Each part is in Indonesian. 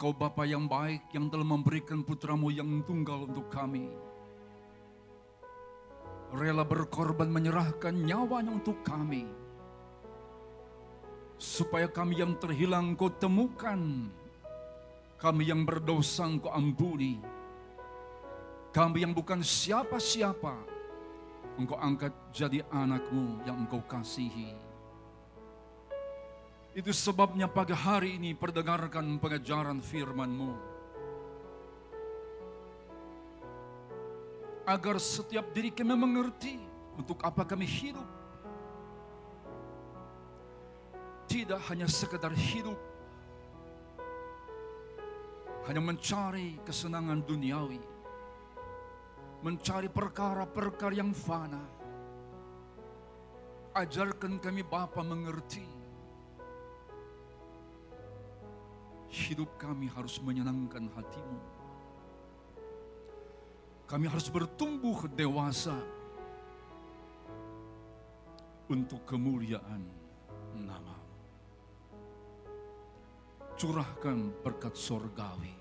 Engkau Bapa yang baik yang telah memberikan putramu yang tunggal untuk kami. Rela berkorban menyerahkan nyawanya untuk kami. Supaya kami yang terhilang kau temukan. Kami yang berdosa engkau ampuni. Kami yang bukan siapa-siapa. Engkau angkat jadi anakmu yang engkau kasihi. Itu sebabnya pagi hari ini perdengarkan pengajaran firman-Mu. Agar setiap diri kami mengerti untuk apa kami hidup. Tidak hanya sekedar hidup. Hanya mencari kesenangan duniawi. Mencari perkara-perkara yang fana. Ajarkan kami Bapa mengerti hidup kami harus menyenangkan hatimu. Kami harus bertumbuh dewasa untuk kemuliaan nama. Curahkan berkat sorgawi.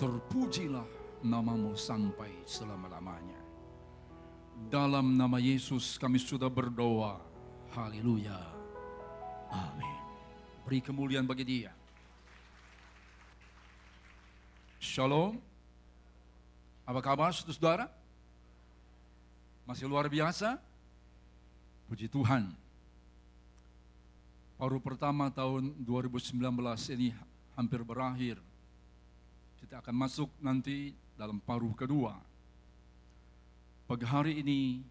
Terpujilah namamu sampai selama-lamanya. Dalam nama Yesus kami sudah berdoa. Haleluya. Amin. Beri kemuliaan bagi dia. Shalom. Apa kabar saudara? Masih luar biasa? Puji Tuhan. Paruh pertama tahun 2019 ini hampir berakhir. Kita akan masuk nanti dalam paruh kedua. Pagi hari ini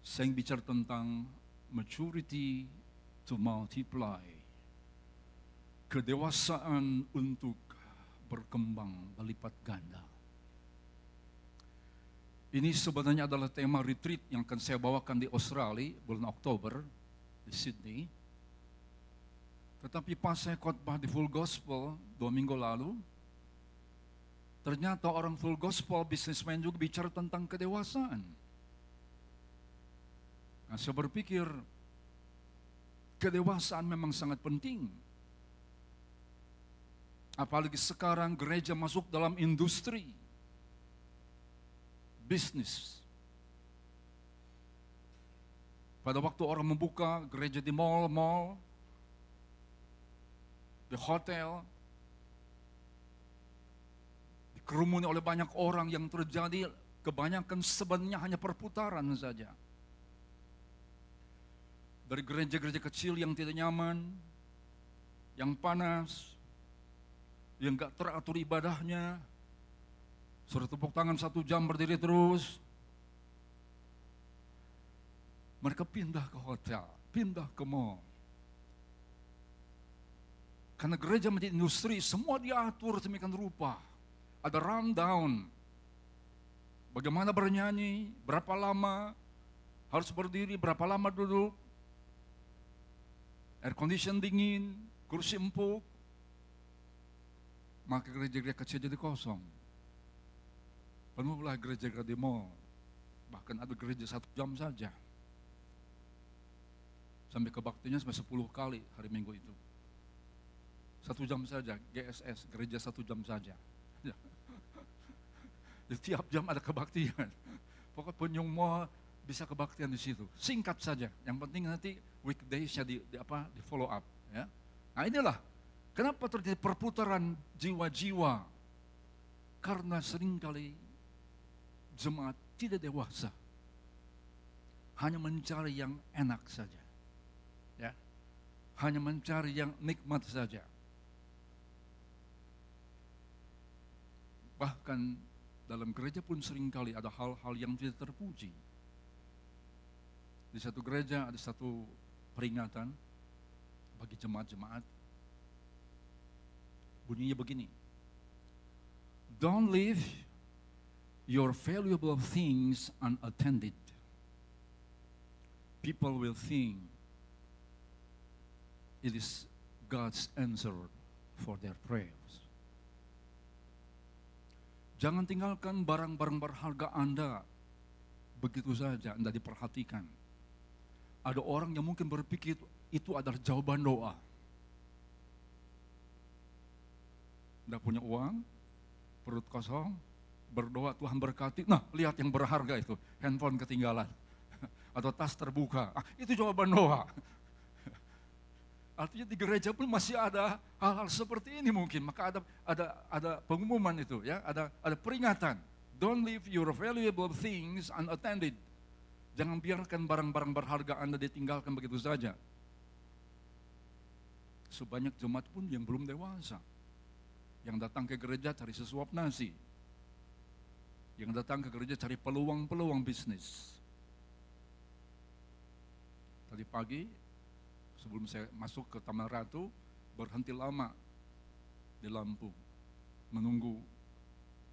saya bicara tentang maturity to multiply. Kedewasaan untuk berkembang berlipat ganda. Ini sebenarnya adalah tema retreat yang akan saya bawakan di Australia bulan Oktober di Sydney. Tetapi pas saya khotbah di Full Gospel dua minggu lalu, ternyata orang Full Gospel businessman juga bicara tentang kedewasaan. Nah, saya berpikir kedewasaan memang sangat penting Apalagi sekarang gereja masuk dalam industri, bisnis. Pada waktu orang membuka gereja di mall-mall, di hotel, dikerumuni oleh banyak orang yang terjadi kebanyakan sebenarnya hanya perputaran saja. Dari gereja-gereja kecil yang tidak nyaman, yang panas, yang gak teratur ibadahnya, suruh tepuk tangan satu jam berdiri terus. Mereka pindah ke hotel, pindah ke mall. Karena gereja menjadi industri, semua diatur semikian rupa. Ada rundown. Bagaimana bernyanyi, berapa lama, harus berdiri, berapa lama duduk. Air condition dingin, kursi empuk, maka gereja-gereja kecil jadi kosong. Penuhlah gereja-gereja di mall. Bahkan ada gereja satu jam saja. Sampai kebaktinya sampai sepuluh kali hari minggu itu. Satu jam saja, GSS, gereja satu jam saja. Ya. Tiap jam ada kebaktian. Pokoknya penyung mau bisa kebaktian di situ. Singkat saja. Yang penting nanti weekdays-nya di, di apa di follow up. Ya. Nah inilah Kenapa terjadi perputaran jiwa-jiwa? Karena sering kali jemaat tidak dewasa. Hanya mencari yang enak saja. Ya. Hanya mencari yang nikmat saja. Bahkan dalam gereja pun sering kali ada hal-hal yang tidak terpuji. Di satu gereja ada satu peringatan bagi jemaat-jemaat Bunyinya begini. Don't leave your valuable things unattended. People will think it is God's answer for their prayers. Jangan tinggalkan barang-barang berharga Anda begitu saja, Anda diperhatikan. Ada orang yang mungkin berpikir itu adalah jawaban doa. Tidak punya uang, perut kosong, berdoa Tuhan berkati. Nah, lihat yang berharga itu, handphone ketinggalan atau tas terbuka. Ah, itu jawaban doa. Artinya di gereja pun masih ada hal-hal seperti ini mungkin. Maka ada ada ada pengumuman itu ya, ada ada peringatan. Don't leave your valuable things unattended. Jangan biarkan barang-barang berharga Anda ditinggalkan begitu saja. Sebanyak jemaat pun yang belum dewasa. Yang datang ke gereja cari sesuap nasi. Yang datang ke gereja cari peluang-peluang bisnis. Tadi pagi sebelum saya masuk ke Taman Ratu berhenti lama di lampu menunggu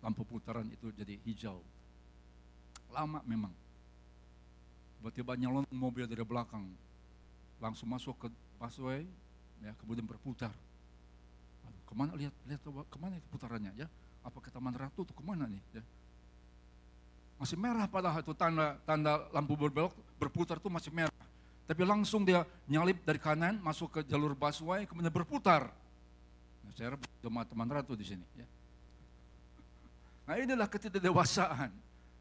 lampu putaran itu jadi hijau. Lama memang tiba-tiba nyalon mobil dari belakang, langsung masuk ke busway, ya kemudian berputar. Ke mana lihat lihat ke mana itu putarannya ya? Apa ke Taman Ratu tuh ke mana nih? Ya. Masih merah padahal itu tanda tanda lampu berbelok berputar tuh masih merah. Tapi langsung dia nyalip dari kanan masuk ke jalur busway kemudian berputar. Nah, saya jemaat Taman Ratu di sini. Ya. Nah inilah ketidakdewasaan.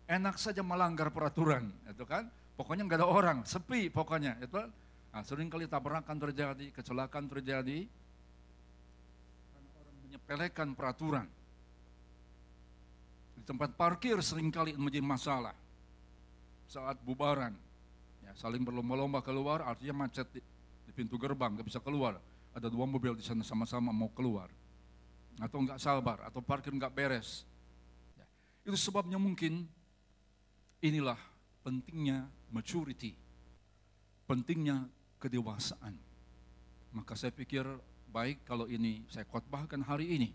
Enak saja melanggar peraturan, itu kan? Pokoknya nggak ada orang, sepi pokoknya. Itu nah, sering kali tabrakan terjadi, kecelakaan terjadi. Menyepelekan peraturan. Di tempat parkir sering kali menjadi masalah. Saat bubaran, ya, saling berlomba-lomba keluar, artinya macet di, di pintu gerbang, nggak bisa keluar. Ada dua mobil di sana sama-sama mau keluar. Atau nggak sabar, atau parkir nggak beres. Ya. Itu sebabnya mungkin inilah pentingnya maturity, pentingnya kedewasaan. Maka saya pikir baik kalau ini saya khotbahkan hari ini.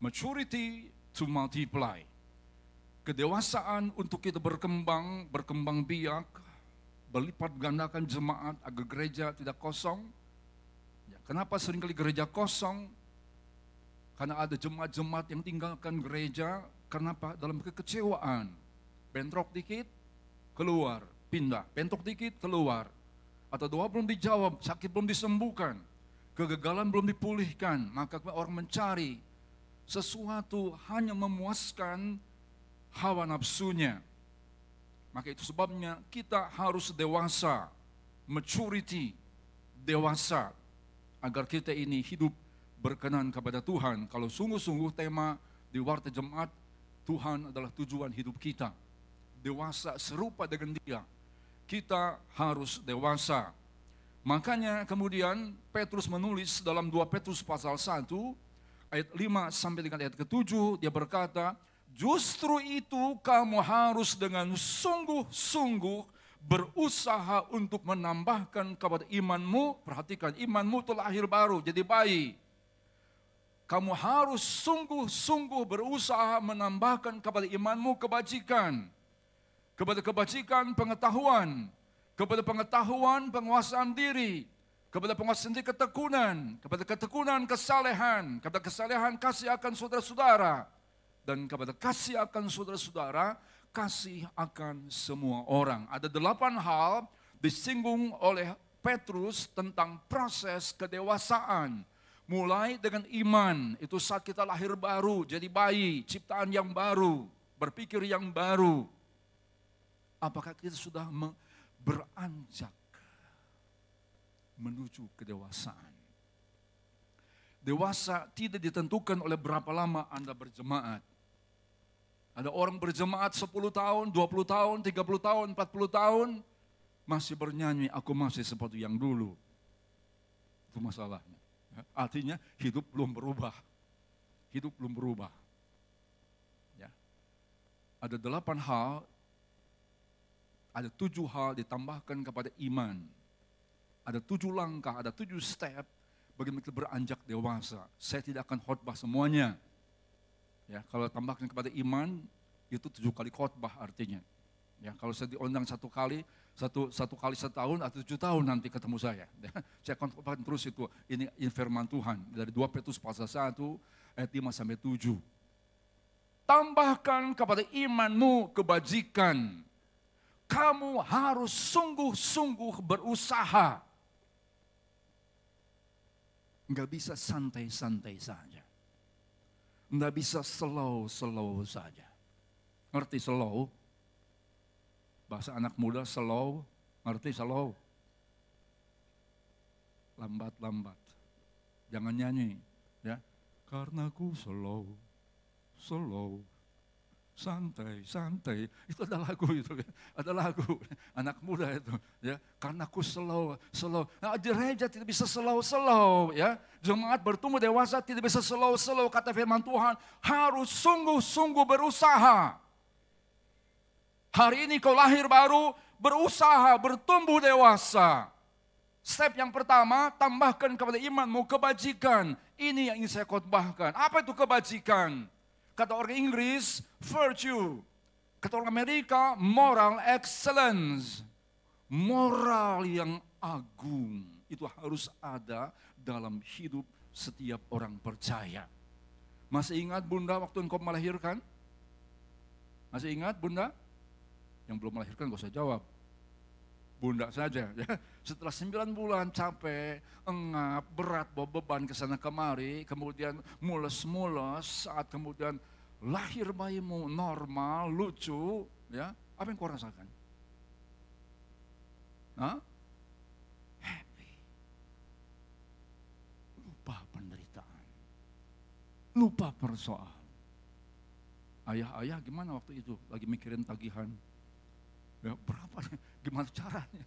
Maturity to multiply. Kedewasaan untuk kita berkembang, berkembang biak, berlipat gandakan jemaat agar gereja tidak kosong. Ya, kenapa sering kali gereja kosong? Karena ada jemaat-jemaat yang tinggalkan gereja, kenapa? Dalam kekecewaan. Bentrok dikit, keluar pindah, bentuk dikit, keluar. Atau doa belum dijawab, sakit belum disembuhkan, kegagalan belum dipulihkan, maka orang mencari sesuatu hanya memuaskan hawa nafsunya. Maka itu sebabnya kita harus dewasa, maturity, dewasa, agar kita ini hidup berkenan kepada Tuhan. Kalau sungguh-sungguh tema di Warta Jemaat, Tuhan adalah tujuan hidup kita. Dewasa serupa dengan dia kita harus dewasa. Makanya kemudian Petrus menulis dalam 2 Petrus pasal 1 ayat 5 sampai dengan ayat ke-7 dia berkata, "Justru itu kamu harus dengan sungguh-sungguh berusaha untuk menambahkan kepada imanmu, perhatikan imanmu telah lahir baru jadi bayi. Kamu harus sungguh-sungguh berusaha menambahkan kepada imanmu kebajikan." kepada kebajikan pengetahuan, kepada pengetahuan penguasaan diri, kepada penguasaan diri ketekunan, kepada ketekunan kesalehan, kepada kesalehan kasih akan saudara-saudara, dan kepada kasih akan saudara-saudara, kasih akan semua orang. Ada delapan hal disinggung oleh Petrus tentang proses kedewasaan. Mulai dengan iman, itu saat kita lahir baru, jadi bayi, ciptaan yang baru, berpikir yang baru, Apakah kita sudah beranjak menuju kedewasaan? Dewasa tidak ditentukan oleh berapa lama Anda berjemaat. Ada orang berjemaat 10 tahun, 20 tahun, 30 tahun, 40 tahun, masih bernyanyi, aku masih seperti yang dulu. Itu masalahnya. Artinya hidup belum berubah. Hidup belum berubah. Ya. Ada delapan hal ada tujuh hal ditambahkan kepada iman. Ada tujuh langkah, ada tujuh step bagaimana kita beranjak dewasa. Saya tidak akan khotbah semuanya. Ya, kalau tambahkan kepada iman, itu tujuh kali khotbah artinya. Ya, kalau saya diundang satu kali, satu satu kali setahun atau tujuh tahun nanti ketemu saya. Ya, saya akan khotbahkan terus itu. Ini, firman Tuhan dari 2 Petrus pasal 1 ayat 5 sampai 7. Tambahkan kepada imanmu kebajikan kamu harus sungguh-sungguh berusaha. Nggak bisa santai-santai saja. Nggak bisa slow-slow saja. Ngerti slow? Bahasa anak muda slow, ngerti slow? Lambat-lambat. Jangan nyanyi, ya. Karena ku slow, slow, santai, santai. Itu ada lagu itu, ya. ada lagu anak muda itu, ya. Karena ku slow, slow. Nah, gereja tidak bisa slow, slow, ya. Jemaat bertumbuh dewasa tidak bisa slow, slow. Kata firman Tuhan harus sungguh-sungguh berusaha. Hari ini kau lahir baru, berusaha, bertumbuh dewasa. Step yang pertama, tambahkan kepada imanmu kebajikan. Ini yang ingin saya khotbahkan. Apa itu kebajikan? Kata orang Inggris, virtue. Kata orang Amerika, moral excellence. Moral yang agung. Itu harus ada dalam hidup setiap orang percaya. Masih ingat bunda waktu engkau melahirkan? Masih ingat bunda? Yang belum melahirkan gak usah jawab. Bunda saja ya. Setelah sembilan bulan capek, engap, berat, bawa beban ke sana kemari, kemudian mules-mules, saat kemudian lahir bayimu normal, lucu, ya, apa yang kau rasakan? Hah? Happy. Lupa penderitaan. Lupa persoalan. Ayah-ayah gimana waktu itu? Lagi mikirin tagihan. Ya, berapa? Gimana caranya?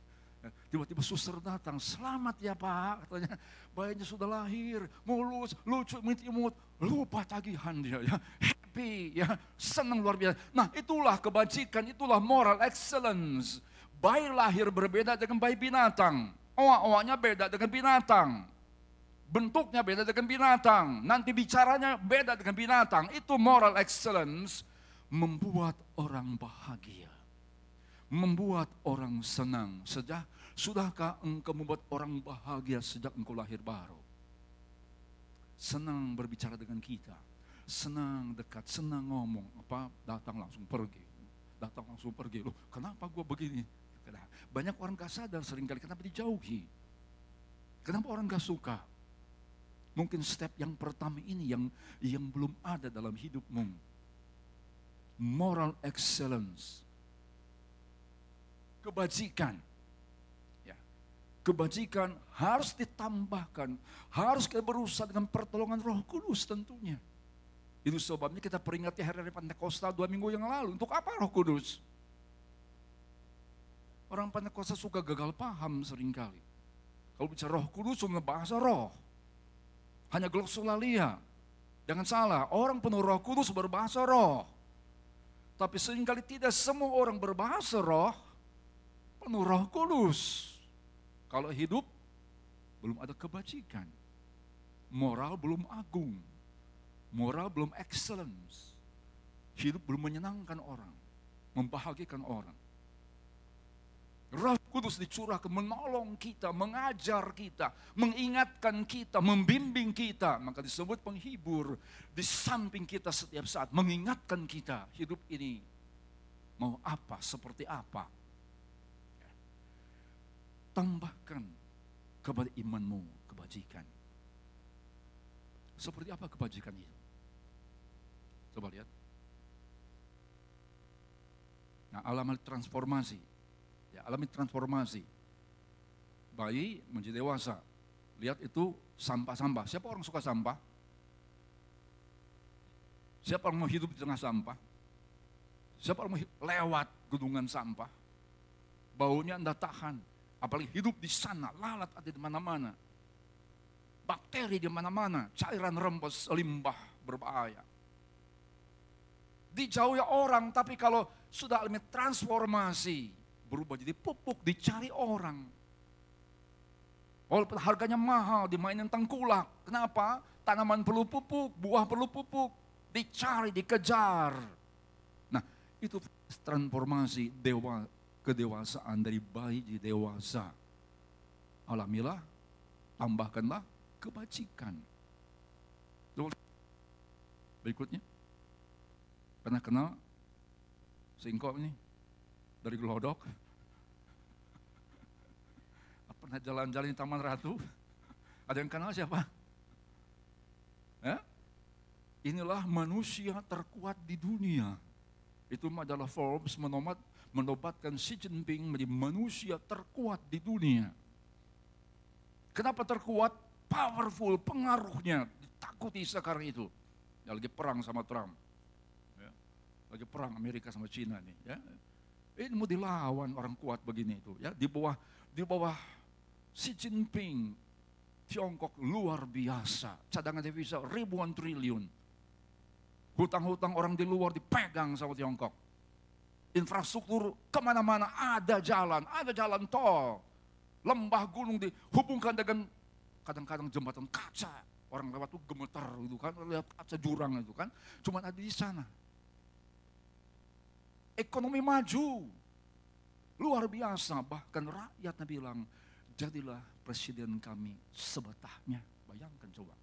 Tiba-tiba suster datang, selamat ya pak, katanya bayinya sudah lahir, mulus, lucu, imut, imut, lupa tagihan dia, ya. happy, ya, senang luar biasa. Nah itulah kebajikan, itulah moral excellence. Bayi lahir berbeda dengan bayi binatang, owa-owanya beda dengan binatang. Bentuknya beda dengan binatang, nanti bicaranya beda dengan binatang. Itu moral excellence membuat orang bahagia membuat orang senang. Sejak sudahkah engkau membuat orang bahagia sejak engkau lahir baru? Senang berbicara dengan kita, senang dekat, senang ngomong, apa datang langsung pergi, datang langsung pergi. Loh, kenapa gue begini? Banyak orang gak sadar sering kali kenapa dijauhi. Kenapa orang gak suka? Mungkin step yang pertama ini yang yang belum ada dalam hidupmu. Moral excellence kebajikan. Ya. Kebajikan harus ditambahkan, harus kita berusaha dengan pertolongan roh kudus tentunya. Itu sebabnya kita peringati hari hari Pentakosta dua minggu yang lalu. Untuk apa roh kudus? Orang Pentakosta suka gagal paham sering kali. Kalau bicara roh kudus cuma bahasa roh. Hanya glossolalia. Jangan salah, orang penuh roh kudus berbahasa roh. Tapi sering kali tidak semua orang berbahasa roh penuh roh kudus. Kalau hidup belum ada kebajikan. Moral belum agung. Moral belum excellence. Hidup belum menyenangkan orang. Membahagiakan orang. Roh Kudus dicurahkan menolong kita, mengajar kita, mengingatkan kita, membimbing kita. Maka disebut penghibur di samping kita setiap saat, mengingatkan kita hidup ini mau apa, seperti apa, tambahkan kepada imanmu kebajikan. Seperti apa kebajikan itu? Coba lihat. Nah, alami transformasi. Ya, alami transformasi. Bayi menjadi dewasa. Lihat itu sampah-sampah. Siapa orang suka sampah? Siapa orang mau hidup di tengah sampah? Siapa orang mau lewat gunungan sampah? Baunya anda tahan Apalagi hidup di sana, lalat ada di mana-mana. Bakteri di mana-mana, cairan rembes, limbah berbahaya. Dijauhi orang, tapi kalau sudah alami transformasi, berubah jadi pupuk, dicari orang. Walaupun harganya mahal, dimainin tengkulak. Kenapa? Tanaman perlu pupuk, buah perlu pupuk. Dicari, dikejar. Nah, itu transformasi dewa kedewasaan dari bayi di dewasa. Alamilah, tambahkanlah kebajikan. Berikutnya, pernah kenal singkok ini? dari Glodok. Pernah jalan-jalan di Taman Ratu? Ada yang kenal siapa? Ya? Inilah manusia terkuat di dunia. Itu majalah Forbes menomat, menobatkan Xi Jinping menjadi manusia terkuat di dunia. Kenapa terkuat? Powerful, pengaruhnya, ditakuti sekarang itu. Ya, lagi perang sama Trump. Ya. Lagi perang Amerika sama Cina nih. Ya. Ini mau dilawan orang kuat begini itu. Ya. Di bawah di bawah Xi Jinping, Tiongkok luar biasa. Cadangan devisa ribuan triliun. Hutang-hutang orang di luar dipegang sama Tiongkok. Infrastruktur ke mana-mana ada jalan, ada jalan tol. Lembah gunung dihubungkan dengan kadang-kadang jembatan kaca. Orang lewat tuh gemeter itu kan, lihat kaca jurang itu kan. Cuma ada di sana. Ekonomi maju. Luar biasa, bahkan rakyatnya bilang, jadilah presiden kami sebetahnya. Bayangkan coba.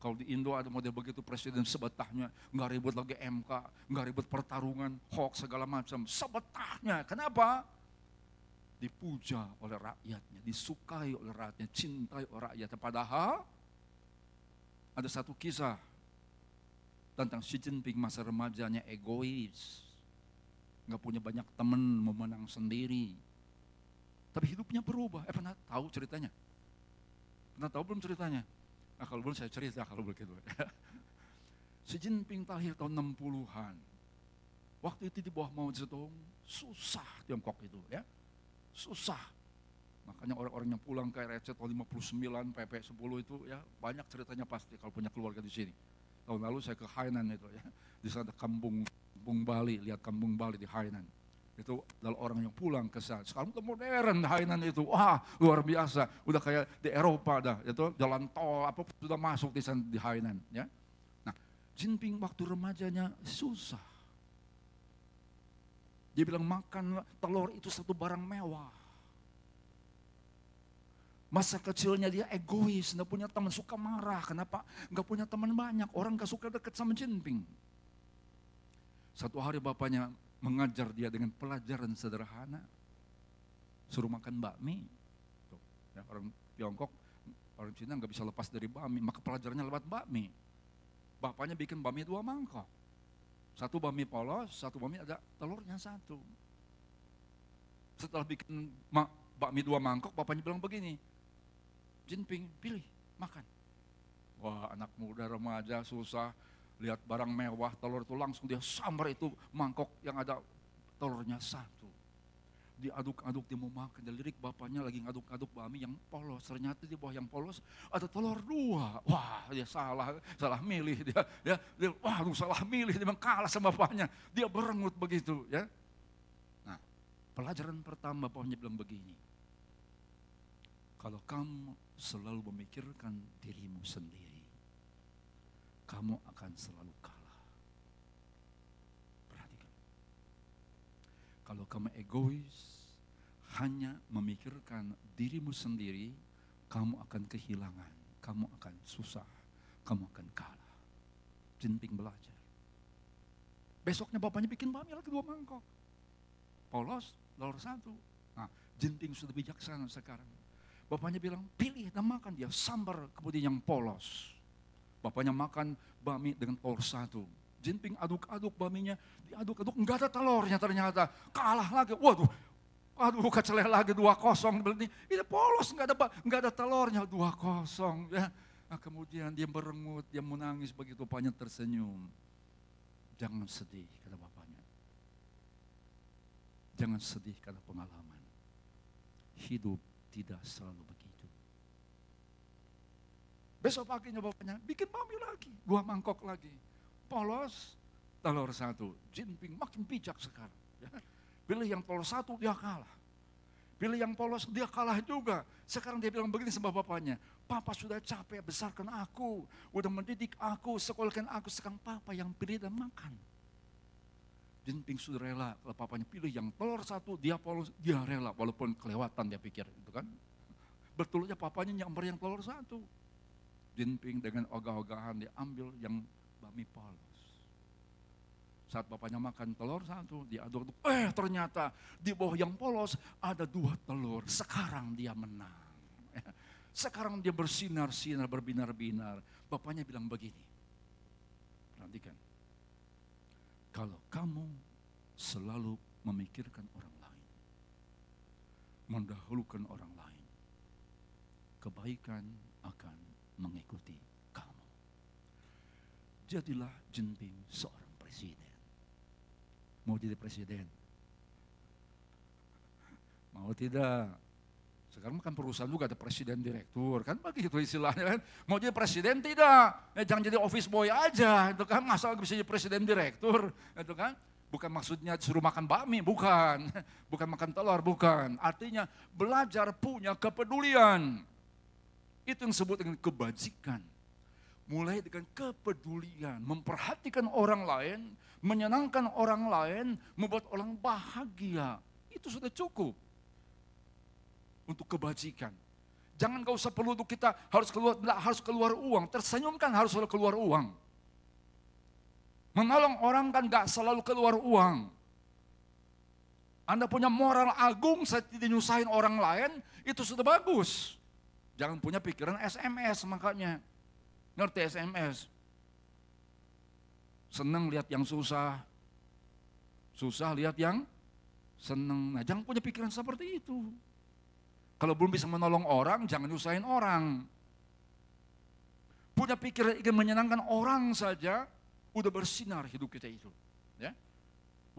Kalau di Indo ada model begitu presiden sebetahnya, nggak ribut lagi MK, nggak ribut pertarungan, hoax segala macam, sebetahnya. Kenapa? Dipuja oleh rakyatnya, disukai oleh rakyatnya, cintai oleh rakyatnya. Padahal ada satu kisah tentang Xi Jinping masa remajanya egois, nggak punya banyak teman, memenang sendiri, tapi hidupnya berubah. Eh pernah tahu ceritanya? Pernah tahu belum ceritanya? Nah, kalau belum saya cerita kalau begitu. Xi Jinping lahir tahun 60-an. Waktu itu di bawah Mao Zedong, susah Tiongkok itu ya. Susah. Makanya orang-orang yang pulang ke RC tahun 59, PP 10 itu ya banyak ceritanya pasti kalau punya keluarga di sini. Tahun lalu saya ke Hainan itu ya. Di sana kampung, kampung Bali, lihat kampung Bali di Hainan itu adalah orang yang pulang ke sana. Sekarang itu modern Hainan itu, wah luar biasa. Udah kayak di Eropa dah, itu jalan tol apa sudah masuk di sana di Hainan. Ya. Nah, Jinping waktu remajanya susah. Dia bilang makan telur itu satu barang mewah. Masa kecilnya dia egois, nggak punya teman, suka marah. Kenapa? Nggak punya teman banyak, orang nggak suka dekat sama Jinping. Satu hari bapaknya mengajar dia dengan pelajaran sederhana. Suruh makan bakmi. Tuh, ya, orang Tiongkok, orang Cina nggak bisa lepas dari bakmi, maka pelajarannya lewat bakmi. Bapaknya bikin bakmi dua mangkok. Satu bakmi polos, satu bakmi ada telurnya satu. Setelah bikin bakmi dua mangkok, bapaknya bilang begini, Jinping, pilih, makan. Wah anak muda remaja susah, lihat barang mewah, telur itu langsung dia sambar itu mangkok yang ada telurnya satu. Diaduk-aduk dia mau makan, dia lirik bapaknya lagi ngaduk-aduk bami yang polos. Ternyata di bawah yang polos ada telur dua. Wah dia salah, salah milih dia. Ya, dia waduh salah milih, dia kalah sama bapaknya. Dia berengut begitu ya. Nah pelajaran pertama bapaknya bilang begini. Kalau kamu selalu memikirkan dirimu sendiri kamu akan selalu kalah. Perhatikan. Kalau kamu egois, hanya memikirkan dirimu sendiri, kamu akan kehilangan, kamu akan susah, kamu akan kalah. Jinping belajar. Besoknya bapaknya bikin bami lagi dua mangkok. Polos, telur satu. Nah, Jinping sudah bijaksana sekarang. Bapaknya bilang, pilih dan makan dia sambar kemudian yang polos. Bapaknya makan bami dengan telur satu. Jinping aduk-aduk baminya, diaduk-aduk, enggak ada telurnya ternyata. Kalah lagi, waduh, aduh keceleh lagi dua kosong. Ini, polos, enggak ada, enggak ada telurnya, dua kosong. Ya. Nah, kemudian dia berengut, dia menangis begitu bapaknya tersenyum. Jangan sedih, kata bapaknya. Jangan sedih karena pengalaman. Hidup tidak selalu. Besok paginya bapaknya bikin mami lagi, dua mangkok lagi. Polos, telur satu. Jinping makin bijak sekarang. Ya. Pilih yang polos satu, dia kalah. Pilih yang polos, dia kalah juga. Sekarang dia bilang begini sama bapaknya, Papa sudah capek besarkan aku, udah mendidik aku, sekolahkan aku, sekarang Papa yang pilih dan makan. Jinping sudah rela kalau papanya pilih yang telur satu, dia polos, dia rela walaupun kelewatan dia pikir itu kan. Betul aja papanya nyamper yang telur satu. Jinping dengan ogah-ogahan diambil yang bami polos. Saat bapaknya makan telur satu, dia aduk-aduk. Eh ternyata di bawah yang polos ada dua telur. Sekarang dia menang. Sekarang dia bersinar-sinar, berbinar-binar. Bapaknya bilang begini. Perhatikan. Kalau kamu selalu memikirkan orang lain. Mendahulukan orang lain. Kebaikan akan mengikuti kamu. Jadilah jenting seorang presiden mau jadi presiden. Mau tidak? Sekarang kan perusahaan juga ada presiden direktur, kan begitu istilahnya kan. Mau jadi presiden tidak, eh, jangan jadi office boy aja, itu kan masalah bisa jadi presiden direktur, itu kan. Bukan maksudnya suruh makan bakmi, bukan. Bukan makan telur, bukan. Artinya belajar punya kepedulian. Itu yang disebut dengan kebajikan. Mulai dengan kepedulian, memperhatikan orang lain, menyenangkan orang lain, membuat orang bahagia. Itu sudah cukup untuk kebajikan. Jangan kau usah perlu untuk kita harus keluar harus keluar uang. Tersenyum kan harus selalu keluar uang. Menolong orang kan gak selalu keluar uang. Anda punya moral agung saat tidak nyusahin orang lain, itu sudah bagus. Jangan punya pikiran SMS makanya. Ngerti SMS? Senang lihat yang susah. Susah lihat yang senang. Nah jangan punya pikiran seperti itu. Kalau belum bisa menolong orang, jangan nyusahin orang. Punya pikiran ingin menyenangkan orang saja, udah bersinar hidup kita itu. Ya.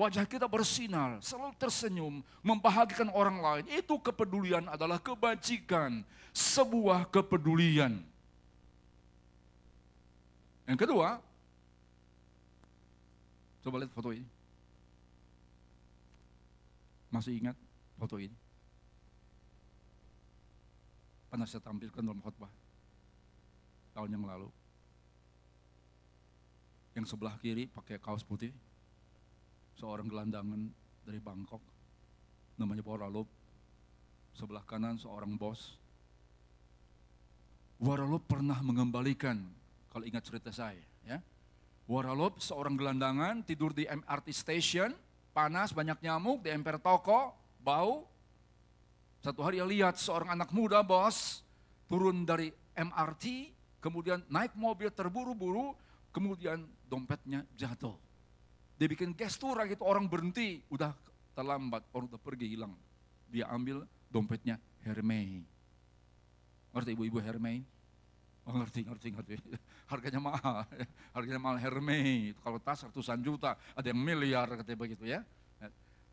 Wajah kita bersinar, selalu tersenyum, membahagiakan orang lain. Itu kepedulian adalah kebajikan, sebuah kepedulian. Yang kedua, Coba lihat foto ini. Masih ingat foto ini? Pernah saya tampilkan dalam khotbah tahun yang lalu. Yang sebelah kiri pakai kaos putih, seorang gelandangan dari Bangkok, namanya Waralop. Sebelah kanan seorang bos. Waralop pernah mengembalikan, kalau ingat cerita saya, ya, Waralop seorang gelandangan tidur di MRT station, panas, banyak nyamuk, di emper toko, bau. Satu hari lihat seorang anak muda bos turun dari MRT, kemudian naik mobil terburu-buru, kemudian dompetnya jatuh. Dia bikin gestur gitu, orang berhenti, udah terlambat, orang udah pergi hilang. Dia ambil dompetnya Hermei. Ngerti ibu-ibu Hermei? Oh ngerti, ngerti, ngerti. Harganya mahal, harganya mahal Hermes. Kalau tas ratusan juta, ada yang miliar katanya begitu ya.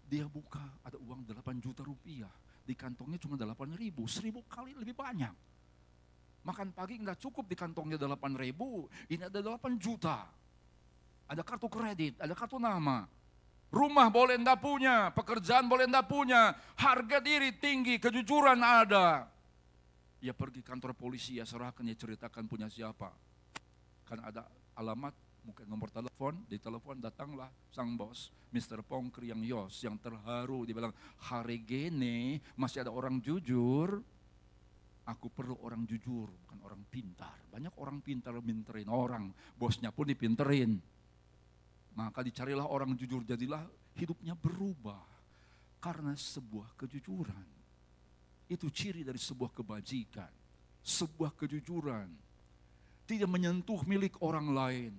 Dia buka, ada uang 8 juta rupiah. Di kantongnya cuma 8 ribu, seribu kali lebih banyak. Makan pagi nggak cukup di kantongnya 8 ribu, ini ada 8 juta. Ada kartu kredit, ada kartu nama. Rumah boleh enggak punya, pekerjaan boleh enggak punya, harga diri tinggi, kejujuran ada ia pergi kantor polisi, ya serahkan, ya ceritakan punya siapa. Kan ada alamat, mungkin nomor telepon, di telepon datanglah sang bos, Mr. Pongkri yang Yos, yang terharu. Dia bilang, hari gini masih ada orang jujur, aku perlu orang jujur, bukan orang pintar. Banyak orang pintar minterin orang, bosnya pun dipinterin. Maka dicarilah orang jujur, jadilah hidupnya berubah. Karena sebuah kejujuran. Itu ciri dari sebuah kebajikan, sebuah kejujuran. Tidak menyentuh milik orang lain.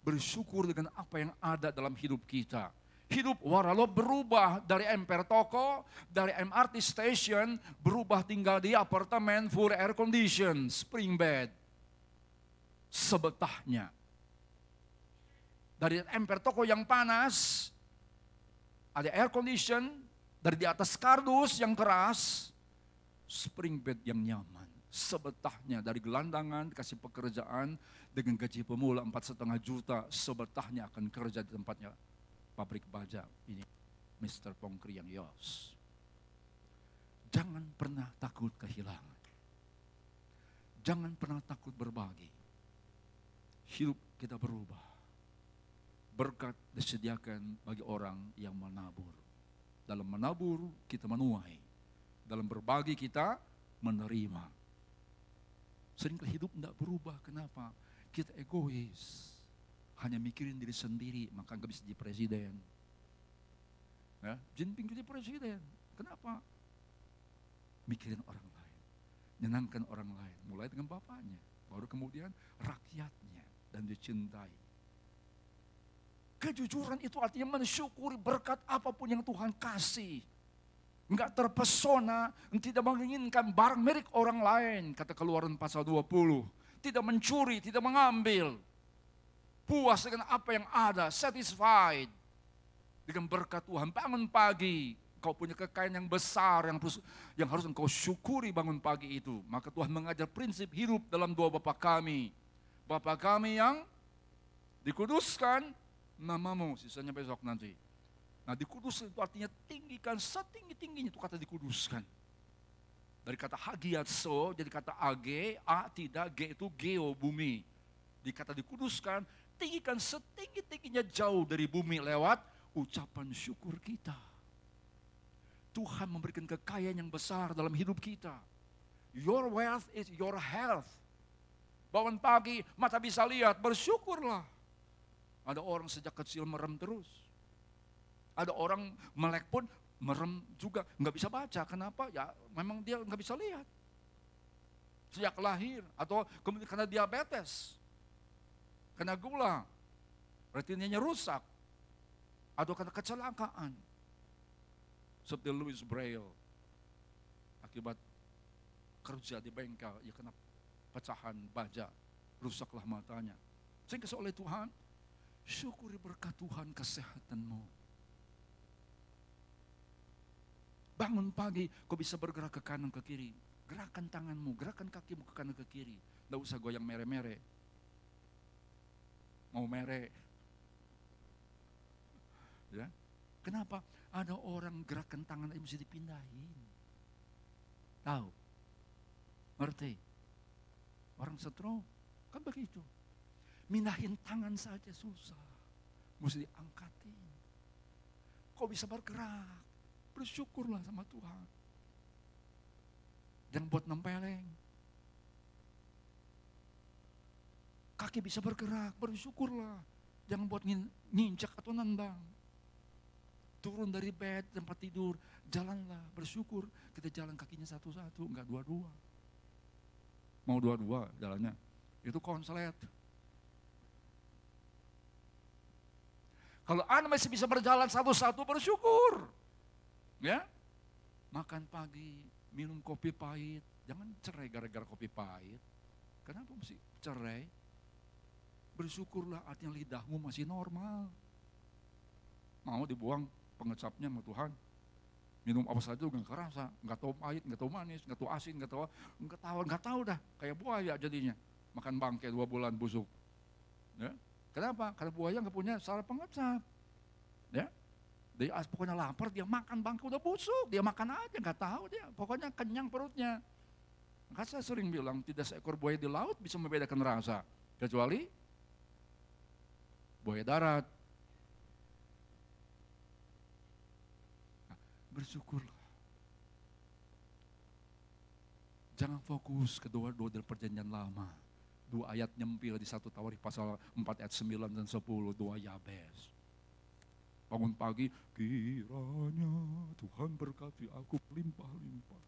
Bersyukur dengan apa yang ada dalam hidup kita. Hidup Waralo berubah dari emper toko, dari MRT station, berubah tinggal di apartemen full air condition, spring bed. Sebetahnya. Dari emper toko yang panas, ada air condition, dari di atas kardus yang keras, spring bed yang nyaman. Sebetahnya dari gelandangan dikasih pekerjaan dengan gaji pemula empat setengah juta, sebetahnya akan kerja di tempatnya pabrik baja ini Mr. Pongkri yang Yos. Jangan pernah takut kehilangan. Jangan pernah takut berbagi. Hidup kita berubah. Berkat disediakan bagi orang yang menabur. Dalam menabur kita menuai dalam berbagi kita menerima. Sering hidup tidak berubah, kenapa? Kita egois. hanya mikirin diri sendiri, maka nggak bisa jadi presiden. Ya, Jinping jadi presiden. Kenapa? Mikirin orang lain, menyenangkan orang lain, mulai dengan bapaknya, baru kemudian rakyatnya dan dicintai. Kejujuran itu artinya mensyukuri berkat apa pun yang Tuhan kasih. Enggak terpesona, tidak menginginkan barang milik orang lain, kata keluaran pasal 20. Tidak mencuri, tidak mengambil. Puas dengan apa yang ada, satisfied. Dengan berkat Tuhan, bangun pagi, kau punya kekayaan yang besar yang harus, yang harus engkau syukuri bangun pagi itu. Maka Tuhan mengajar prinsip hidup dalam doa Bapa kami. Bapa kami yang dikuduskan namamu, sisanya besok nanti. Nah dikuduskan itu artinya tinggikan setinggi-tingginya itu kata dikuduskan. Dari kata hagiatso jadi kata age, a tidak, g itu geo bumi. Di kata dikuduskan, tinggikan setinggi-tingginya jauh dari bumi lewat ucapan syukur kita. Tuhan memberikan kekayaan yang besar dalam hidup kita. Your wealth is your health. Bangun pagi, mata bisa lihat, bersyukurlah. Ada orang sejak kecil merem terus. Ada orang melek pun merem juga, nggak bisa baca. Kenapa? Ya memang dia nggak bisa lihat. Sejak lahir atau karena diabetes, kena gula, retinanya rusak, atau karena kecelakaan. Seperti Louis Braille, akibat kerja di bengkel, ya kena pecahan baja, rusaklah matanya. Sehingga oleh Tuhan, Syukuri berkat Tuhan kesehatanmu. Bangun pagi, kau bisa bergerak ke kanan ke kiri. Gerakan tanganmu, gerakan kakimu ke kanan ke kiri. Tidak usah goyang mere-mere. Mau mere. Ya. Kenapa? Ada orang gerakan tangan mesti dipindahin. Tahu? Ngerti? Orang stroke kan begitu. Minahin tangan saja susah. Mesti diangkatin. Kok bisa bergerak? Bersyukurlah sama Tuhan. Jangan buat nempeleng. Kaki bisa bergerak, bersyukurlah. Jangan buat nginjak atau nendang. Turun dari bed, tempat tidur, jalanlah, bersyukur. Kita jalan kakinya satu-satu, enggak dua-dua. Mau dua-dua jalannya. Itu konslet. Kalau Anda masih bisa berjalan satu-satu bersyukur. Ya. Makan pagi, minum kopi pahit. Jangan cerai gara-gara kopi pahit. Kenapa mesti cerai? Bersyukurlah artinya lidahmu masih normal. Mau dibuang pengecapnya sama Tuhan. Minum apa saja juga kerasa, nggak tahu pahit, nggak tahu manis, nggak tahu asin, nggak tahu, nggak tahu, nggak tahu dah. Kayak buaya jadinya. Makan bangke dua bulan busuk. Ya, Kenapa? Karena buaya nggak punya saraf pengecap. Ya, dia pokoknya lapar, dia makan bangku udah busuk, dia makan aja nggak tahu dia, pokoknya kenyang perutnya. Maka saya sering bilang tidak seekor buaya di laut bisa membedakan rasa, kecuali buaya darat. Nah, bersyukurlah. Jangan fokus kedua dua dari perjanjian lama dua ayat nyempil di satu tawari pasal 4 ayat 9 dan 10 dua Yabes. Bangun pagi, kiranya Tuhan berkati aku berlimpah-limpah.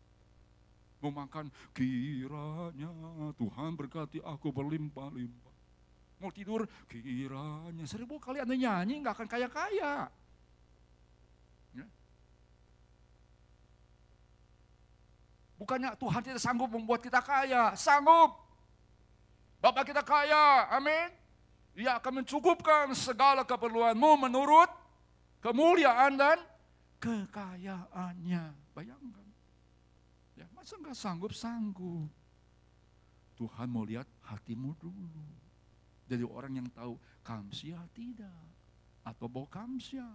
Mau makan, kiranya Tuhan berkati aku berlimpah-limpah. Mau tidur, kiranya seribu kali anda nyanyi nggak akan kaya-kaya. Ya. Bukannya Tuhan tidak sanggup membuat kita kaya, sanggup. Bapak kita kaya, amin. Dia akan mencukupkan segala keperluanmu menurut kemuliaan dan kekayaannya. Bayangkan. Ya, masa nggak sanggup? Sanggup. Tuhan mau lihat hatimu dulu. Jadi orang yang tahu kamsia tidak. Atau bau kamsia.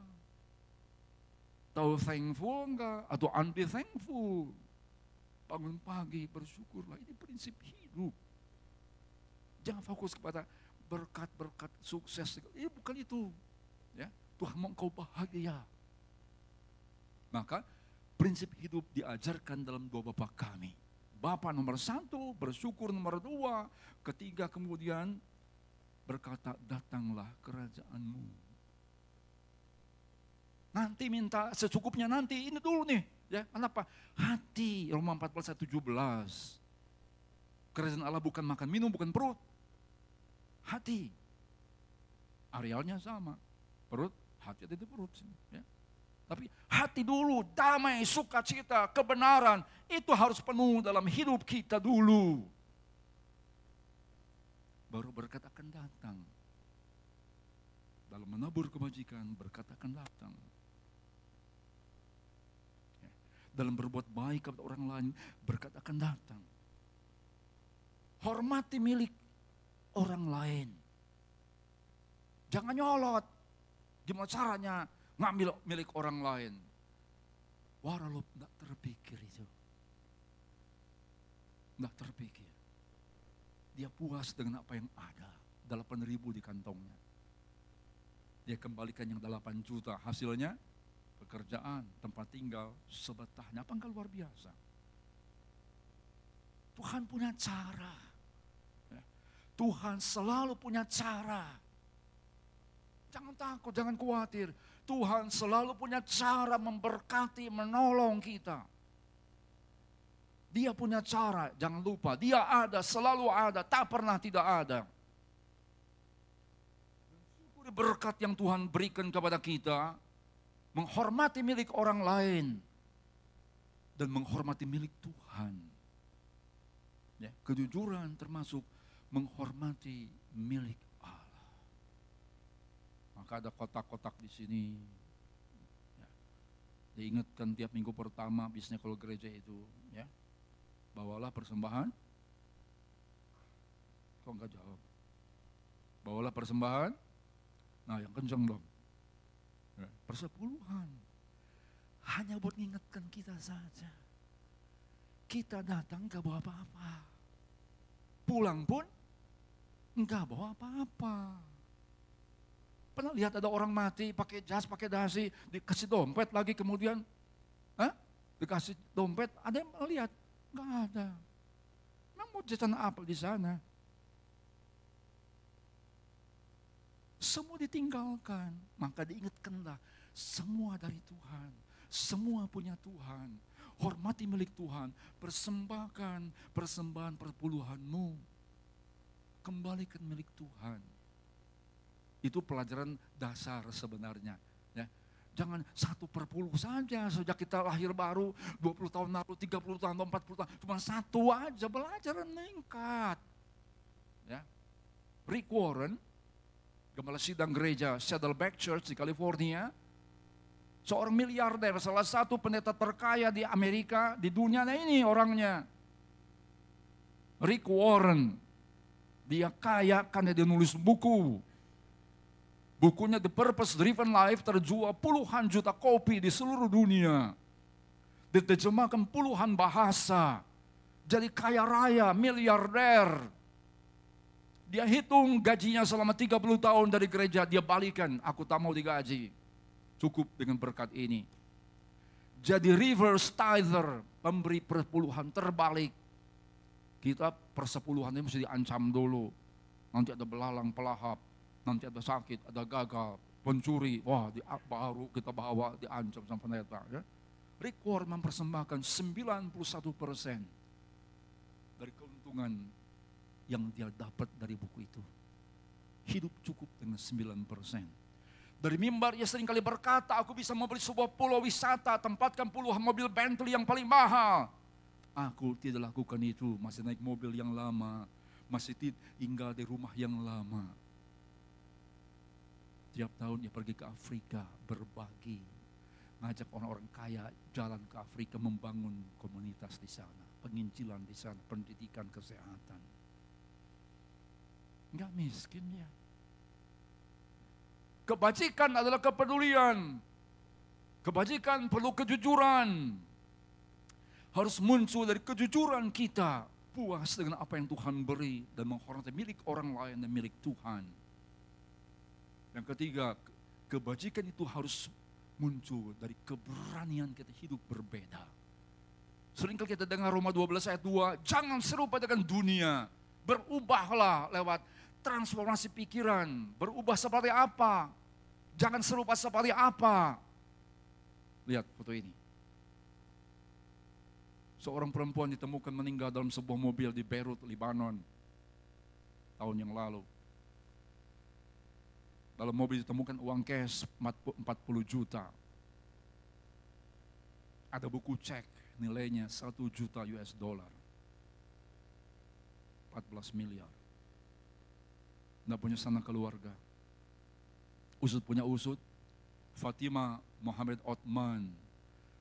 Tahu thankful enggak? Atau unbe thankful. Bangun pagi bersyukurlah. Ini prinsip hidup. Jangan fokus kepada berkat-berkat sukses. Ini bukan itu. Ya, Tuhan mau engkau bahagia. Maka prinsip hidup diajarkan dalam dua Bapak kami. Bapak nomor satu, bersyukur nomor dua, ketiga kemudian berkata, datanglah kerajaanmu. Nanti minta secukupnya nanti, ini dulu nih. Ya, kenapa? Hati, Roma 14 ayat 17. Kerajaan Allah bukan makan minum, bukan perut. Hati. Arealnya sama. Perut, hati di perut. Ya. Tapi hati dulu, damai, sukacita, kebenaran, itu harus penuh dalam hidup kita dulu baru berkat akan datang. Dalam menabur kebajikan, berkat akan datang. Ya. Dalam berbuat baik kepada orang lain, berkat akan datang. Hormati milik orang lain. Jangan nyolot. Gimana caranya ngambil milik orang lain? Walau tidak terpikir itu. Tidak terpikir. Dia puas dengan apa yang ada. 8 ribu di kantongnya. Dia kembalikan yang 8 juta. Hasilnya pekerjaan, tempat tinggal, sebetahnya. Apa enggak luar biasa? Tuhan punya cara. Tuhan selalu punya cara. Jangan takut, jangan khawatir. Tuhan selalu punya cara memberkati, menolong kita. Dia punya cara, jangan lupa. Dia ada, selalu ada, tak pernah tidak ada. Syukuri berkat yang Tuhan berikan kepada kita, menghormati milik orang lain, dan menghormati milik Tuhan. Ya, kejujuran termasuk menghormati milik Allah. Maka ada kotak-kotak di sini. Ya. Diingatkan tiap minggu pertama, biasanya kalau gereja itu, ya bawalah persembahan. Kok enggak jawab? Bawalah persembahan. Nah yang kencang dong. Ya, persepuluhan. Hanya buat mengingatkan kita saja. Kita datang enggak bawa apa-apa. Pulang pun enggak bawa apa-apa. Pernah lihat ada orang mati pakai jas, pakai dasi, dikasih dompet lagi kemudian, Hah? dikasih dompet, ada yang melihat, Enggak ada. Memang mau jajan apa di sana? Semua ditinggalkan, maka diingatkanlah semua dari Tuhan. Semua punya Tuhan. Hormati milik Tuhan. Persembahkan persembahan perpuluhanmu. Kembalikan milik Tuhan. Itu pelajaran dasar sebenarnya. Jangan satu per puluh saja sejak kita lahir baru 20 tahun lalu, 30 tahun, 40 tahun. Cuma satu aja belajar meningkat. Ya. Rick Warren, gembala sidang gereja Saddleback Church di California, seorang miliarder, salah satu pendeta terkaya di Amerika, di dunia ini orangnya. Rick Warren, dia kaya karena dia nulis buku. Bukunya The Purpose Driven Life terjual puluhan juta kopi di seluruh dunia. Diterjemahkan puluhan bahasa. Jadi kaya raya, miliarder. Dia hitung gajinya selama 30 tahun dari gereja, dia balikan, aku tak mau digaji. Cukup dengan berkat ini. Jadi reverse tither, pemberi perpuluhan terbalik. Kita persepuluhan ini mesti diancam dulu. Nanti ada belalang pelahap, nanti ada sakit, ada gagal, pencuri, wah di, baru kita bawa diancam sama pendeta. Ya. Warren mempersembahkan 91 persen dari keuntungan yang dia dapat dari buku itu. Hidup cukup dengan 9 persen. Dari mimbar ia sering kali berkata, aku bisa membeli sebuah pulau wisata, tempatkan puluhan mobil Bentley yang paling mahal. Aku tidak lakukan itu, masih naik mobil yang lama, masih tinggal di rumah yang lama setiap tahun dia pergi ke Afrika berbagi. Ngajak orang-orang kaya jalan ke Afrika membangun komunitas di sana. Penginjilan di sana, pendidikan, kesehatan. Enggak miskin ya. Kebajikan adalah kepedulian. Kebajikan perlu kejujuran. Harus muncul dari kejujuran kita. Puas dengan apa yang Tuhan beri dan menghormati milik orang lain dan milik Tuhan. Yang ketiga, kebajikan itu harus muncul dari keberanian kita hidup berbeda. Seringkali kita dengar Roma 12 ayat 2, jangan serupa dengan dunia, berubahlah lewat transformasi pikiran, berubah seperti apa, jangan serupa seperti apa. Lihat foto ini. Seorang perempuan ditemukan meninggal dalam sebuah mobil di Beirut, Lebanon, tahun yang lalu. Dalam mobil ditemukan uang cash 40 juta. Ada buku cek nilainya 1 juta US dollar. 14 miliar. Tidak punya sana keluarga. Usut punya usut. Fatima Muhammad Otman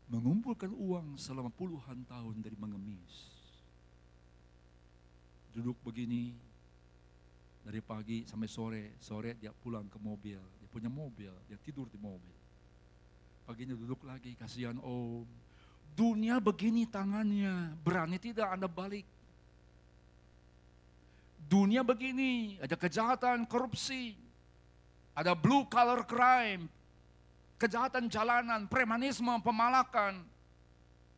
mengumpulkan uang selama puluhan tahun dari mengemis. Duduk begini dari pagi sampai sore, sore dia pulang ke mobil, dia punya mobil, dia tidur di mobil. Paginya duduk lagi, kasihan om. Dunia begini tangannya, berani tidak Anda balik. Dunia begini, ada kejahatan, korupsi, ada blue collar crime, kejahatan jalanan, premanisme, pemalakan,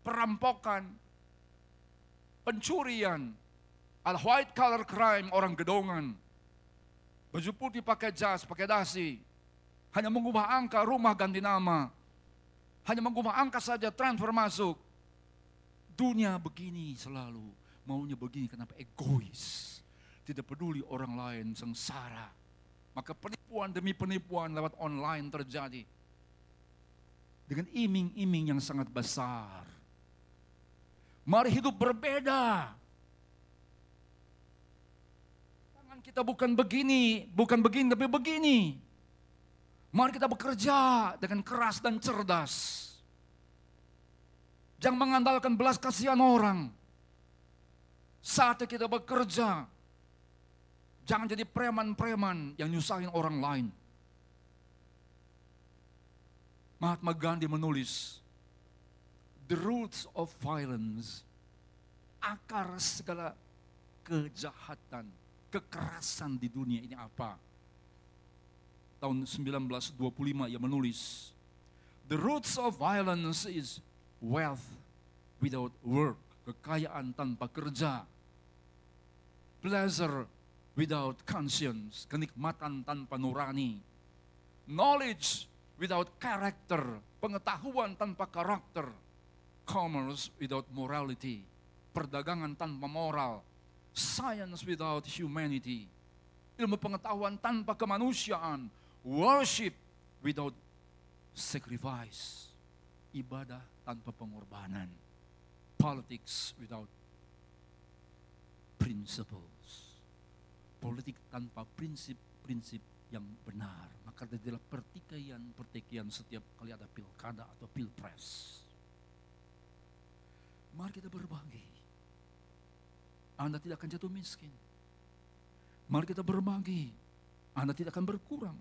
perampokan, pencurian, al white collar crime, orang gedongan, baju putih pakai jas, pakai dasi, hanya mengubah angka rumah ganti nama, hanya mengubah angka saja transfer masuk. Dunia begini selalu, maunya begini kenapa egois, tidak peduli orang lain sengsara. Maka penipuan demi penipuan lewat online terjadi dengan iming-iming yang sangat besar. Mari hidup berbeda. Tangan kita bukan begini, bukan begini, tapi begini. Mari kita bekerja dengan keras dan cerdas. Jangan mengandalkan belas kasihan orang. Saat kita bekerja, jangan jadi preman-preman yang nyusahin orang lain. Mahatma Gandhi menulis, the roots of violence, akar segala kejahatan, kekerasan di dunia ini apa? Tahun 1925 ia menulis, the roots of violence is wealth without work, kekayaan tanpa kerja, pleasure without conscience, kenikmatan tanpa nurani, knowledge without character, pengetahuan tanpa karakter, commerce without morality, perdagangan tanpa moral, science without humanity, ilmu pengetahuan tanpa kemanusiaan, worship without sacrifice, ibadah tanpa pengorbanan, politics without principles, politik tanpa prinsip-prinsip yang benar. Maka adalah pertikaian-pertikaian setiap kali ada pilkada atau pilpres. Mari kita berbagi. Anda tidak akan jatuh miskin. Mari kita berbagi. Anda tidak akan berkurang.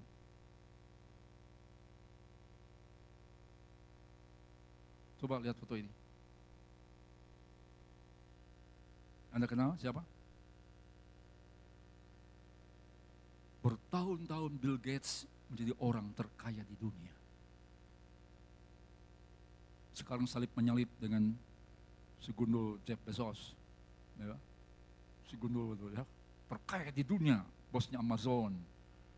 Coba lihat foto ini. Anda kenal siapa? Bertahun-tahun Bill Gates menjadi orang terkaya di dunia. Sekarang salib menyalip dengan si gundul Jeff Bezos. Ya. Si gundul itu ya. Terkaya di dunia, bosnya Amazon.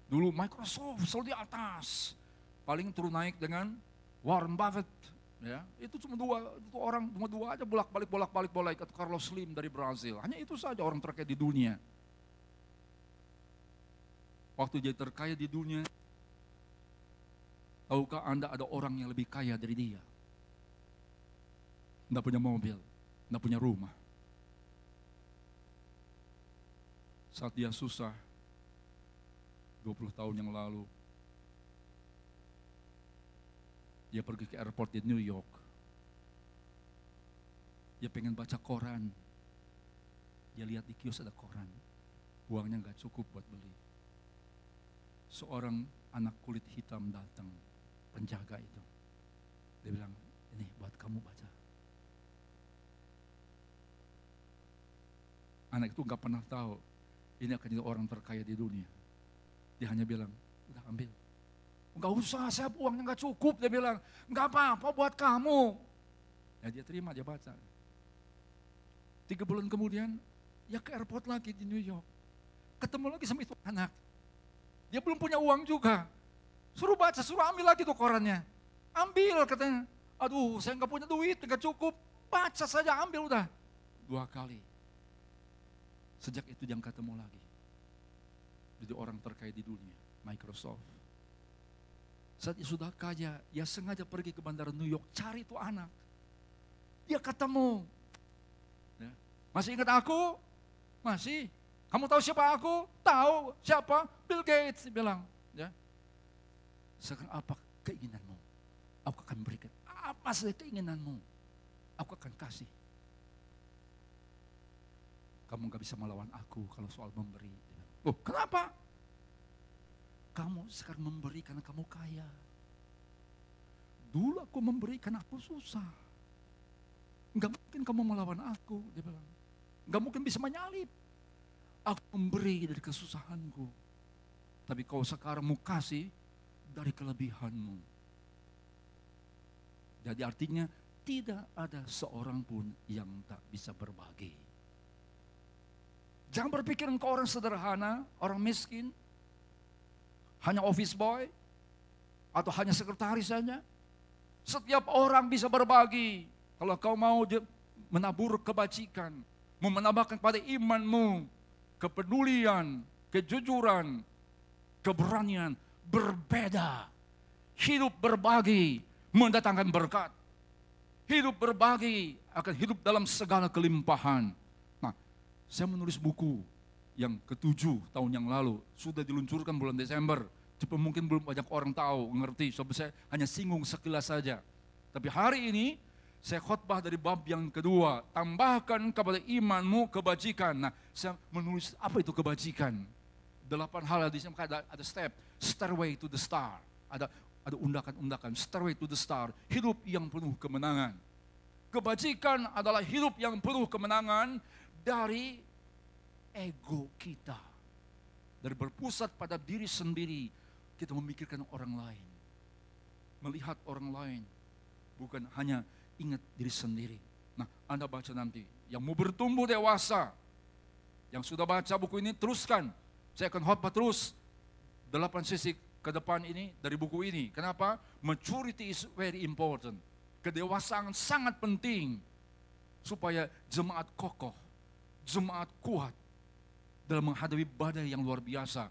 Dulu Microsoft selalu di atas. Paling turun naik dengan Warren Buffett. Ya, itu cuma dua itu orang cuma dua aja bolak balik bolak atau Carlos Slim dari Brazil. Hanya itu saja orang terkaya di dunia waktu dia terkaya di dunia, tahukah Anda ada orang yang lebih kaya dari dia? Tidak punya mobil, tidak punya rumah. Saat dia susah, 20 tahun yang lalu, dia pergi ke airport di New York. Dia pengen baca koran. Dia lihat di kios ada koran. Uangnya nggak cukup buat beli seorang anak kulit hitam datang, penjaga itu. Dia bilang, ini buat kamu baca. Anak itu nggak pernah tahu ini akan jadi orang terkaya di dunia. Dia hanya bilang, udah ambil. Enggak usah, saya uangnya nggak cukup. Dia bilang, nggak apa-apa buat kamu. Ya dia terima, dia baca. Tiga bulan kemudian, ya ke airport lagi di New York. ketemu lagi sama itu anak. Dia belum punya uang juga. Suruh baca, suruh ambil lagi tuh korannya. Ambil katanya. Aduh, saya nggak punya duit, nggak cukup. Baca saja, ambil udah. Dua kali. Sejak itu jangan ketemu lagi. Jadi orang terkaya di dunia, Microsoft. Saat dia sudah kaya, dia sengaja pergi ke bandara New York, cari itu anak. Dia ketemu. Ya. Masih ingat aku? Masih. Kamu tahu siapa aku? Tahu. Siapa? Bill Gates bilang. Sekarang apa keinginanmu? Aku akan berikan. Apa saja keinginanmu? Aku akan kasih. Kamu gak bisa melawan aku kalau soal memberi. Oh, kenapa? Kamu sekarang memberi karena kamu kaya. Dulu aku memberi karena aku susah. Gak mungkin kamu melawan aku, dia bilang. Gak mungkin bisa menyalip. Aku memberi dari kesusahanku. Tapi kau sekarang mau kasih dari kelebihanmu. Jadi artinya tidak ada seorang pun yang tak bisa berbagi. Jangan berpikir engkau orang sederhana, orang miskin, hanya office boy, atau hanya sekretaris saja. Setiap orang bisa berbagi. Kalau kau mau menabur kebajikan, mau menambahkan pada imanmu, kepedulian, kejujuran, keberanian berbeda. Hidup berbagi mendatangkan berkat. Hidup berbagi akan hidup dalam segala kelimpahan. Nah, saya menulis buku yang ketujuh tahun yang lalu. Sudah diluncurkan bulan Desember. Cepat mungkin belum banyak orang tahu, ngerti. So, saya hanya singgung sekilas saja. Tapi hari ini saya khotbah dari bab yang kedua, tambahkan kepada imanmu kebajikan. Nah, saya menulis apa itu kebajikan? Delapan hal di ada, ada step, stairway to the star. Ada ada undakan-undakan, stairway to the star, hidup yang penuh kemenangan. Kebajikan adalah hidup yang penuh kemenangan dari ego kita. Dari berpusat pada diri sendiri, kita memikirkan orang lain. Melihat orang lain, bukan hanya ingat diri sendiri. Nah, Anda baca nanti. Yang mau bertumbuh dewasa, yang sudah baca buku ini, teruskan. Saya akan khotbah terus. Delapan sisi ke depan ini dari buku ini. Kenapa? Maturity is very important. Kedewasaan sangat penting supaya jemaat kokoh, jemaat kuat dalam menghadapi badai yang luar biasa.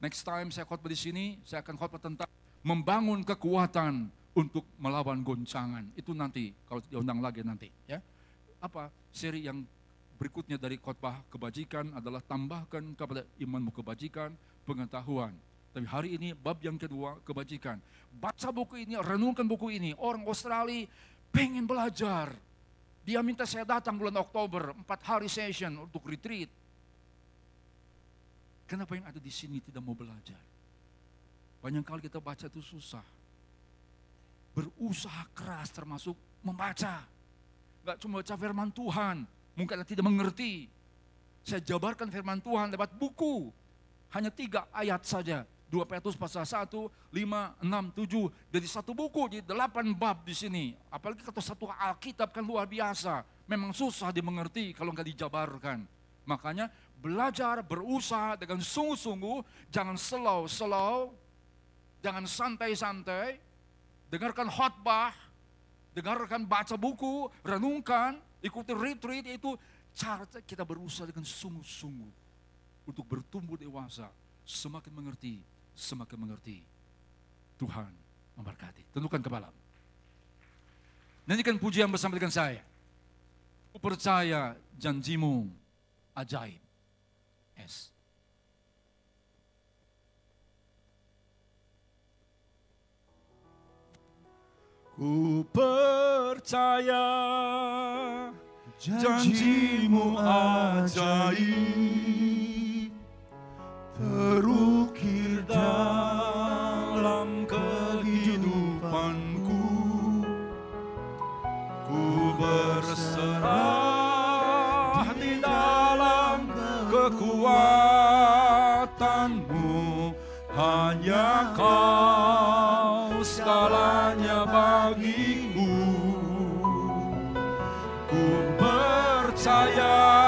Next time saya khotbah di sini, saya akan khotbah tentang membangun kekuatan untuk melawan goncangan. Itu nanti kalau diundang lagi nanti ya. Apa seri yang berikutnya dari khotbah kebajikan adalah tambahkan kepada imanmu kebajikan, pengetahuan. Tapi hari ini bab yang kedua kebajikan. Baca buku ini, renungkan buku ini. Orang Australia pengen belajar. Dia minta saya datang bulan Oktober, empat hari session untuk retreat. Kenapa yang ada di sini tidak mau belajar? Banyak kali kita baca itu susah berusaha keras termasuk membaca. Gak cuma baca firman Tuhan, mungkin Anda tidak mengerti. Saya jabarkan firman Tuhan lewat buku. Hanya tiga ayat saja. 2 Petrus pasal 1, 5, 6, 7. Jadi satu buku, di delapan bab di sini. Apalagi kata satu Alkitab kan luar biasa. Memang susah dimengerti kalau nggak dijabarkan. Makanya belajar, berusaha dengan sungguh-sungguh. Jangan slow-slow. Jangan santai-santai dengarkan khotbah, dengarkan baca buku, renungkan, ikuti retreat itu cara kita berusaha dengan sungguh-sungguh untuk bertumbuh dewasa, semakin mengerti, semakin mengerti. Tuhan memberkati. Tentukan kepala. Nyanyikan pujian bersama dengan saya. Aku percaya janjimu ajaib. S. Ku percaya janjimu ajaib terukir dalam kehidupanku. Ku berserah di dalam kekuatanmu. Hanya kau segalanya bagiku. Ku percaya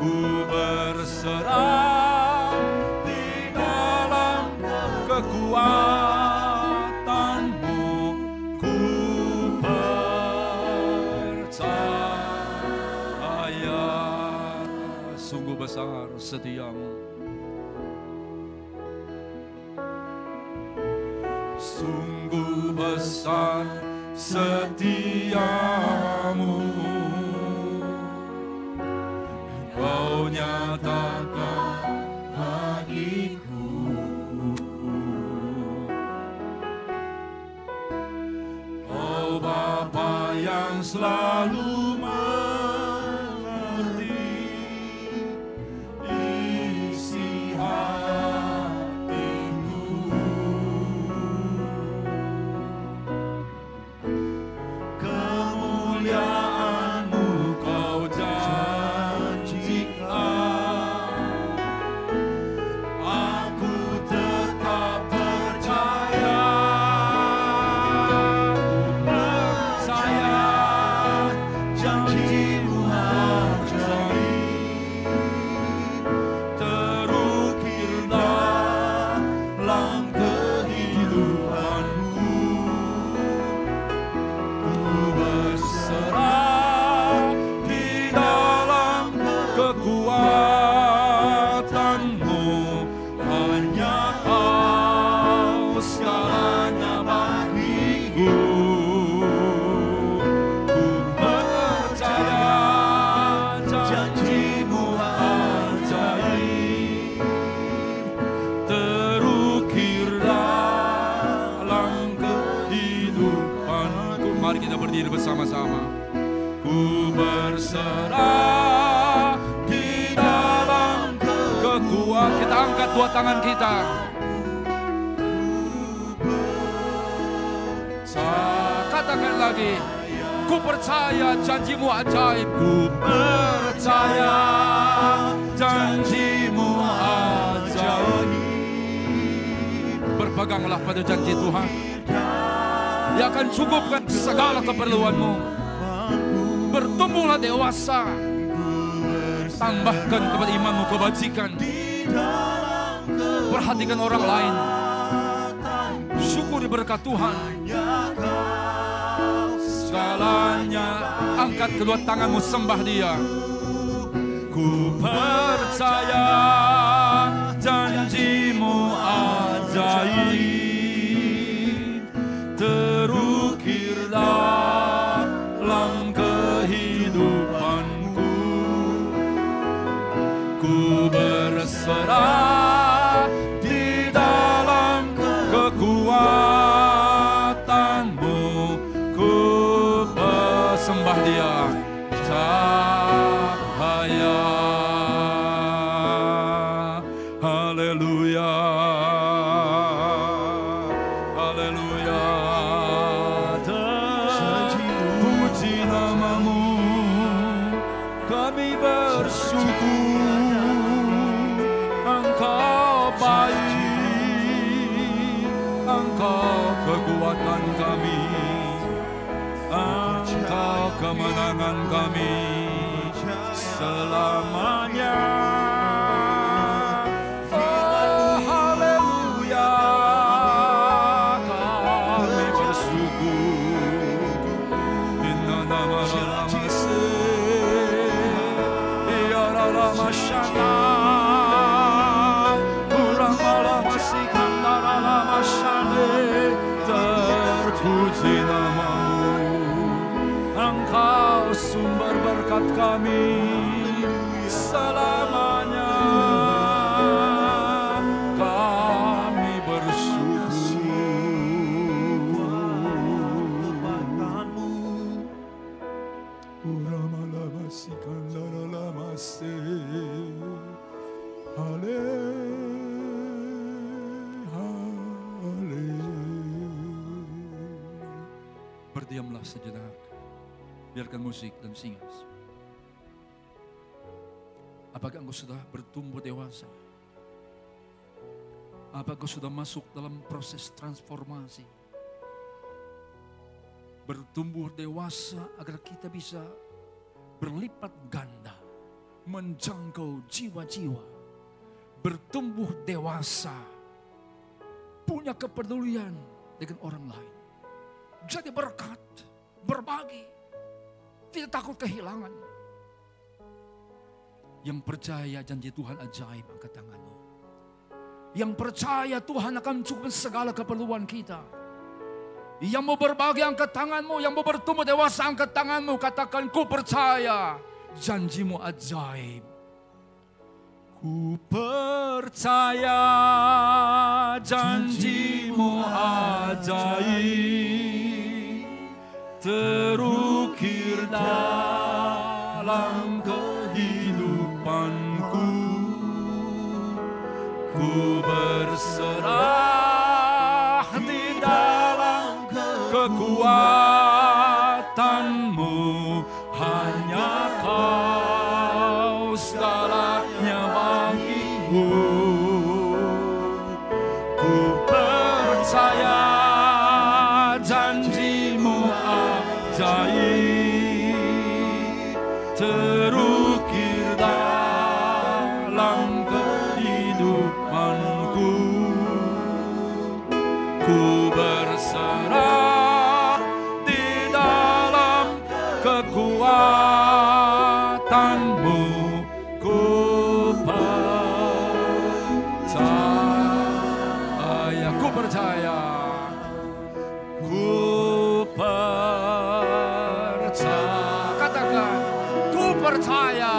ku berserah di dalam kekuatanmu. Ku percaya. Sungguh besar setiamu. Sungguh besar setiamu. Lagi. Ku percaya janjimu ajaib Ku percaya janjimu ajaib. Berpeganglah pada janji Tuhan Dia akan cukupkan segala keperluanmu. Bertumbuhlah dewasa. Tambahkan kepada imanmu kebajikan. Perhatikan orang lain. Syukuri berkat Tuhan Segalanya. Angkat kedua tanganmu sembah dia. Ku percaya kemenangan kami biarkan musik dan singas. Apakah engkau sudah bertumbuh dewasa? Apakah engkau sudah masuk dalam proses transformasi? bertumbuh dewasa agar kita bisa berlipat ganda, menjangkau jiwa-jiwa, bertumbuh dewasa, punya kepedulian dengan orang lain. Jadi berkat, berbagi, tidak takut kehilangan. Yang percaya janji Tuhan ajaib angkat tanganmu. Yang percaya Tuhan akan mencukupi segala keperluan kita. Yang mau berbagi angkat tanganmu, yang mau bertumbuh dewasa angkat tanganmu, katakan ku percaya janjimu ajaib. Ku percaya janjimu ajaib terukir dalam kehidupanku. Ku berserah percaya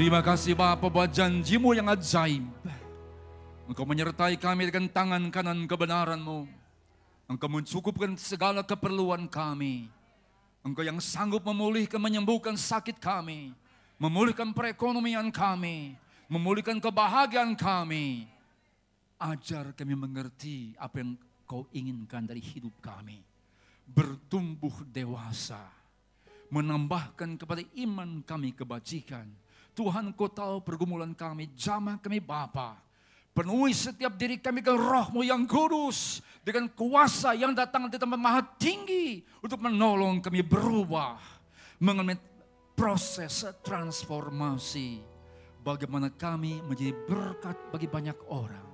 Terima kasih Bapa buat janjimu yang ajaib. Engkau menyertai kami dengan tangan kanan kebenaranmu. Engkau mencukupkan segala keperluan kami. Engkau yang sanggup memulihkan, menyembuhkan sakit kami. Memulihkan perekonomian kami. Memulihkan kebahagiaan kami. Ajar kami mengerti apa yang kau inginkan dari hidup kami. Bertumbuh dewasa. Menambahkan kepada iman kami kebajikan. Tuhan kau tahu pergumulan kami, jamah kami Bapa. Penuhi setiap diri kami dengan rohmu yang kudus. Dengan kuasa yang datang dari tempat maha tinggi. Untuk menolong kami berubah. Mengalami proses transformasi. Bagaimana kami menjadi berkat bagi banyak orang.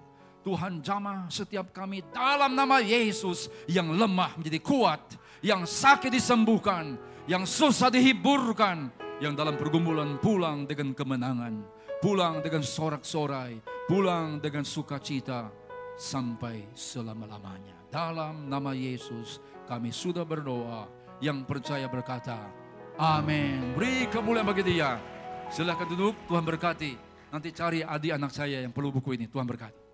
Tuhan jamah setiap kami dalam nama Yesus yang lemah menjadi kuat. Yang sakit disembuhkan. Yang susah dihiburkan. Yang dalam pergumulan pulang dengan kemenangan. Pulang dengan sorak-sorai. Pulang dengan sukacita. Sampai selama-lamanya. Dalam nama Yesus kami sudah berdoa. Yang percaya berkata, Amin. Beri kemuliaan bagi dia. Silahkan duduk, Tuhan berkati. Nanti cari adik anak saya yang perlu buku ini, Tuhan berkati.